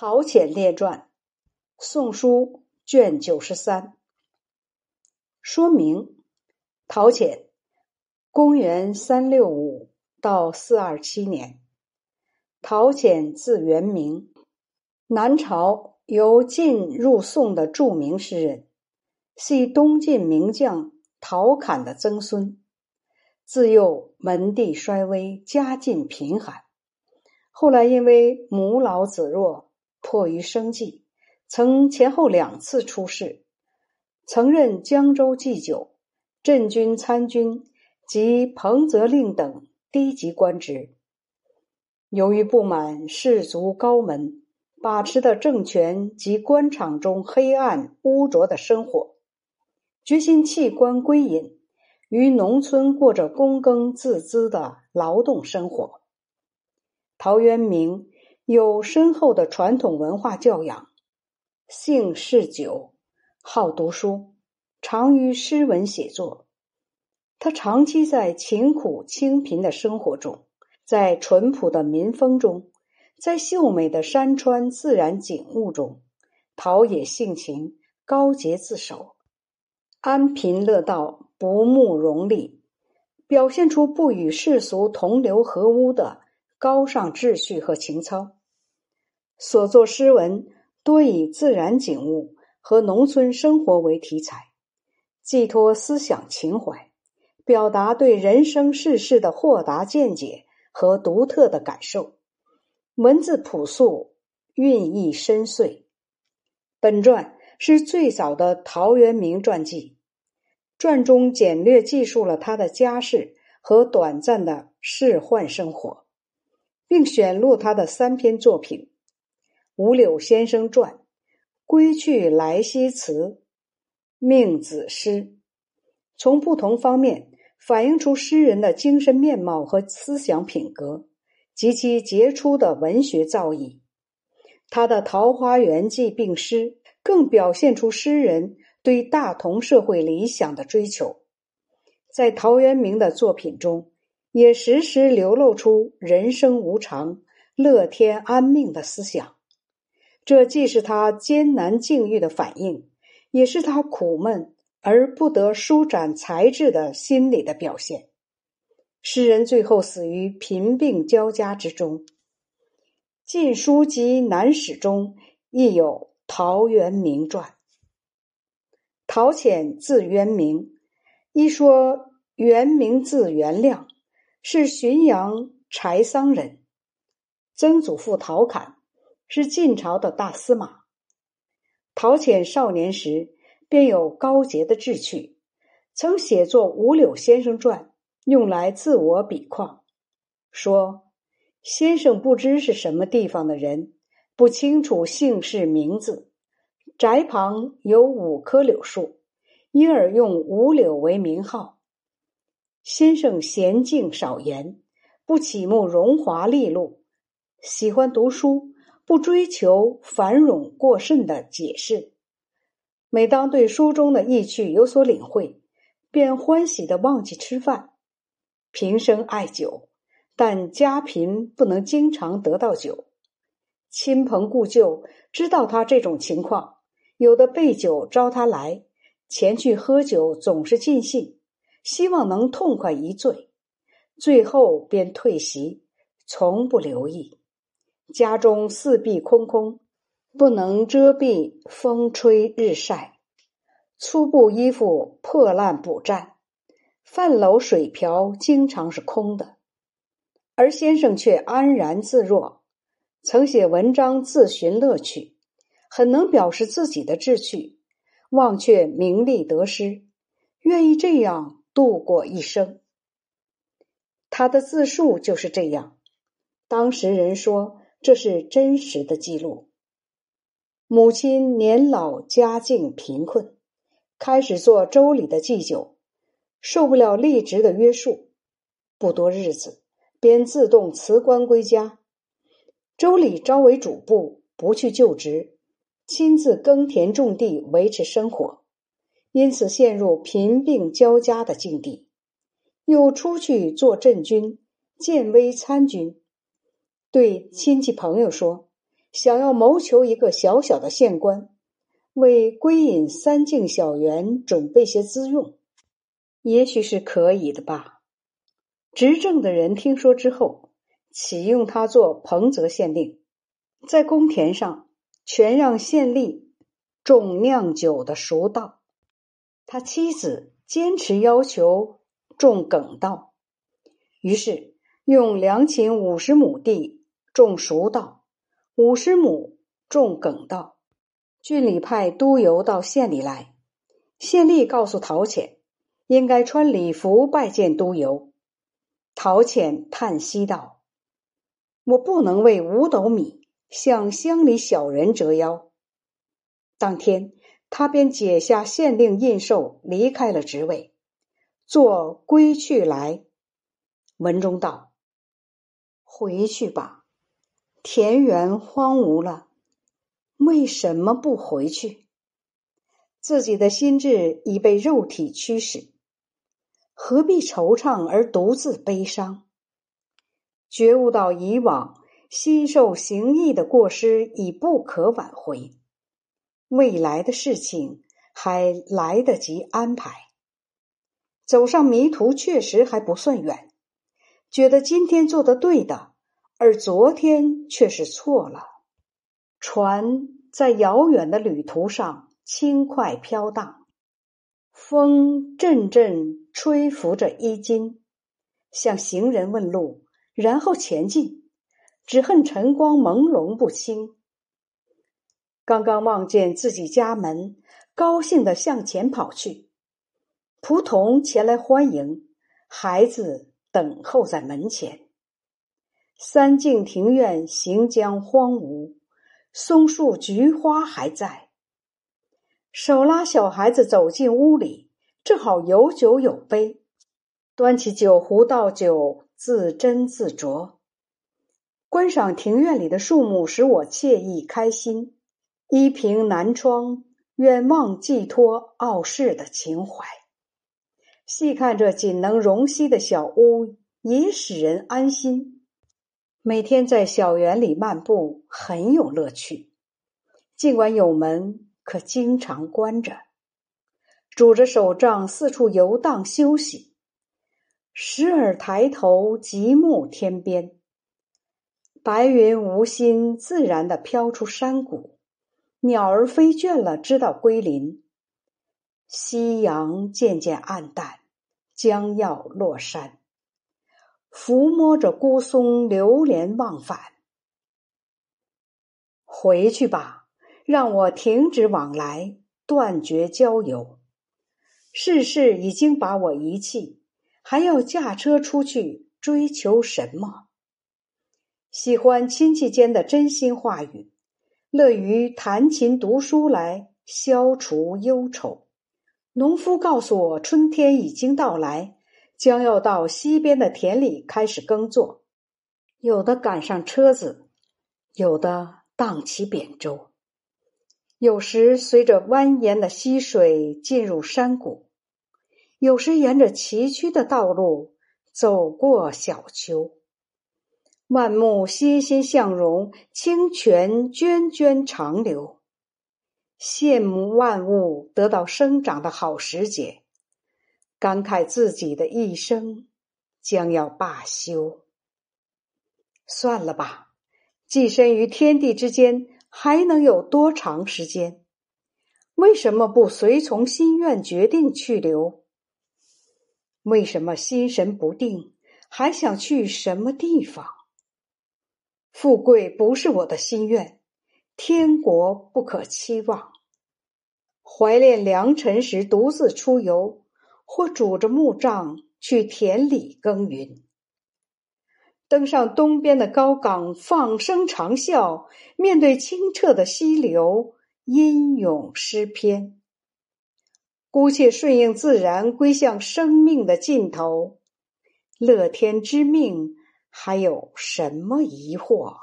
陶潜列传》，《宋书》卷九十三。说明：陶潜，公元三六五到四二七年。陶潜字元明，南朝由晋入宋的著名诗人，系东晋名将陶侃的曾孙。自幼门第衰微，家境贫寒，后来因为母老子弱。迫于生计，曾前后两次出仕，曾任江州祭酒、镇军参军及彭泽令等低级官职。由于不满士族高门把持的政权及官场中黑暗污浊的生活，决心弃官归隐，于农村过着躬耕自资的劳动生活。陶渊明。有深厚的传统文化教养，性嗜酒，好读书，常于诗文写作。他长期在勤苦清贫的生活中，在淳朴的民风中，在秀美的山川自然景物中，陶冶性情，高洁自守，安贫乐道，不慕荣利，表现出不与世俗同流合污的高尚秩序和情操。所作诗文多以自然景物和农村生活为题材，寄托思想情怀，表达对人生世事的豁达见解和独特的感受。文字朴素，蕴意深邃。本传是最早的陶渊明传记，传中简略记述了他的家世和短暂的仕宦生活，并选录他的三篇作品。《五柳先生传》《归去来兮辞》《命子诗》，从不同方面反映出诗人的精神面貌和思想品格及其杰出的文学造诣。他的《桃花源记》并诗更表现出诗人对大同社会理想的追求。在陶渊明的作品中，也时时流露出人生无常、乐天安命的思想。这既是他艰难境遇的反应，也是他苦闷而不得舒展才智的心理的表现。诗人最后死于贫病交加之中，《晋书》及《南史》中亦有陶渊明传。陶潜字渊明，一说原名字元亮，是浔阳柴桑人，曾祖父陶侃。是晋朝的大司马。陶潜少年时便有高洁的志趣，曾写作《五柳先生传》，用来自我比况，说：“先生不知是什么地方的人，不清楚姓氏名字，宅旁有五棵柳树，因而用五柳为名号。先生娴静少言，不启目荣华利禄，喜欢读书。”不追求繁冗过甚的解释，每当对书中的意趣有所领会，便欢喜的忘记吃饭。平生爱酒，但家贫不能经常得到酒。亲朋故旧知道他这种情况，有的备酒招他来，前去喝酒总是尽兴，希望能痛快一醉，最后便退席，从不留意。家中四壁空空，不能遮蔽风吹日晒，粗布衣服破烂不占，饭篓水瓢经常是空的。而先生却安然自若，曾写文章自寻乐趣，很能表示自己的志趣，忘却名利得失，愿意这样度过一生。他的自述就是这样，当时人说。这是真实的记录。母亲年老，家境贫困，开始做周礼的祭酒，受不了吏职的约束，不多日子便自动辞官归家。周礼招为主簿，不去就职，亲自耕田种地维持生活，因此陷入贫病交加的境地。又出去做镇军，建威参军。对亲戚朋友说：“想要谋求一个小小的县官，为归隐三境小园准备些资用，也许是可以的吧。执政的人听说之后，启用他做彭泽县令，在公田上全让县吏种酿酒的熟稻。他妻子坚持要求种梗稻，于是用良禽五十亩地种熟稻，五十亩种梗稻。郡里派督邮到县里来，县吏告诉陶潜，应该穿礼服拜见督邮。陶潜叹息道：“我不能为五斗米向乡里小人折腰。”当天。他便解下县令印绶，离开了职位，作归去来。文中道：“回去吧，田园荒芜了，为什么不回去？自己的心智已被肉体驱使，何必惆怅而独自悲伤？觉悟到以往心受形役的过失已不可挽回。”未来的事情还来得及安排，走上迷途确实还不算远。觉得今天做的对的，而昨天却是错了。船在遥远的旅途上轻快飘荡，风阵阵吹拂着衣襟，向行人问路，然后前进。只恨晨光朦胧不清。刚刚望见自己家门，高兴的向前跑去。仆童前来欢迎，孩子等候在门前。三径庭院行将荒芜，松树菊花还在。手拉小孩子走进屋里，正好有酒有杯，端起酒壶倒酒，自斟自酌。观赏庭院里的树木，使我惬意开心。依凭南窗，远望寄托傲世的情怀；细看这仅能容膝的小屋，也使人安心。每天在小园里漫步，很有乐趣。尽管有门，可经常关着。拄着手杖四处游荡休息，时而抬头极目天边，白云无心自然的飘出山谷。鸟儿飞倦了，知道归林。夕阳渐渐暗淡，将要落山。抚摸着孤松，流连忘返。回去吧，让我停止往来，断绝交友。世事已经把我遗弃，还要驾车出去追求什么？喜欢亲戚间的真心话语。乐于弹琴读书来消除忧愁。农夫告诉我，春天已经到来，将要到西边的田里开始耕作。有的赶上车子，有的荡起扁舟，有时随着蜿蜒的溪水进入山谷，有时沿着崎岖的道路走过小丘。万木欣欣向荣，清泉涓涓长流。羡慕万物得到生长的好时节，感慨自己的一生将要罢休。算了吧，寄身于天地之间，还能有多长时间？为什么不随从心愿决定去留？为什么心神不定，还想去什么地方？富贵不是我的心愿，天国不可期望。怀恋良辰时独自出游，或拄着木杖去田里耕耘。登上东边的高岗，放声长啸，面对清澈的溪流，吟咏诗篇。姑且顺应自然，归向生命的尽头。乐天知命。还有什么疑惑？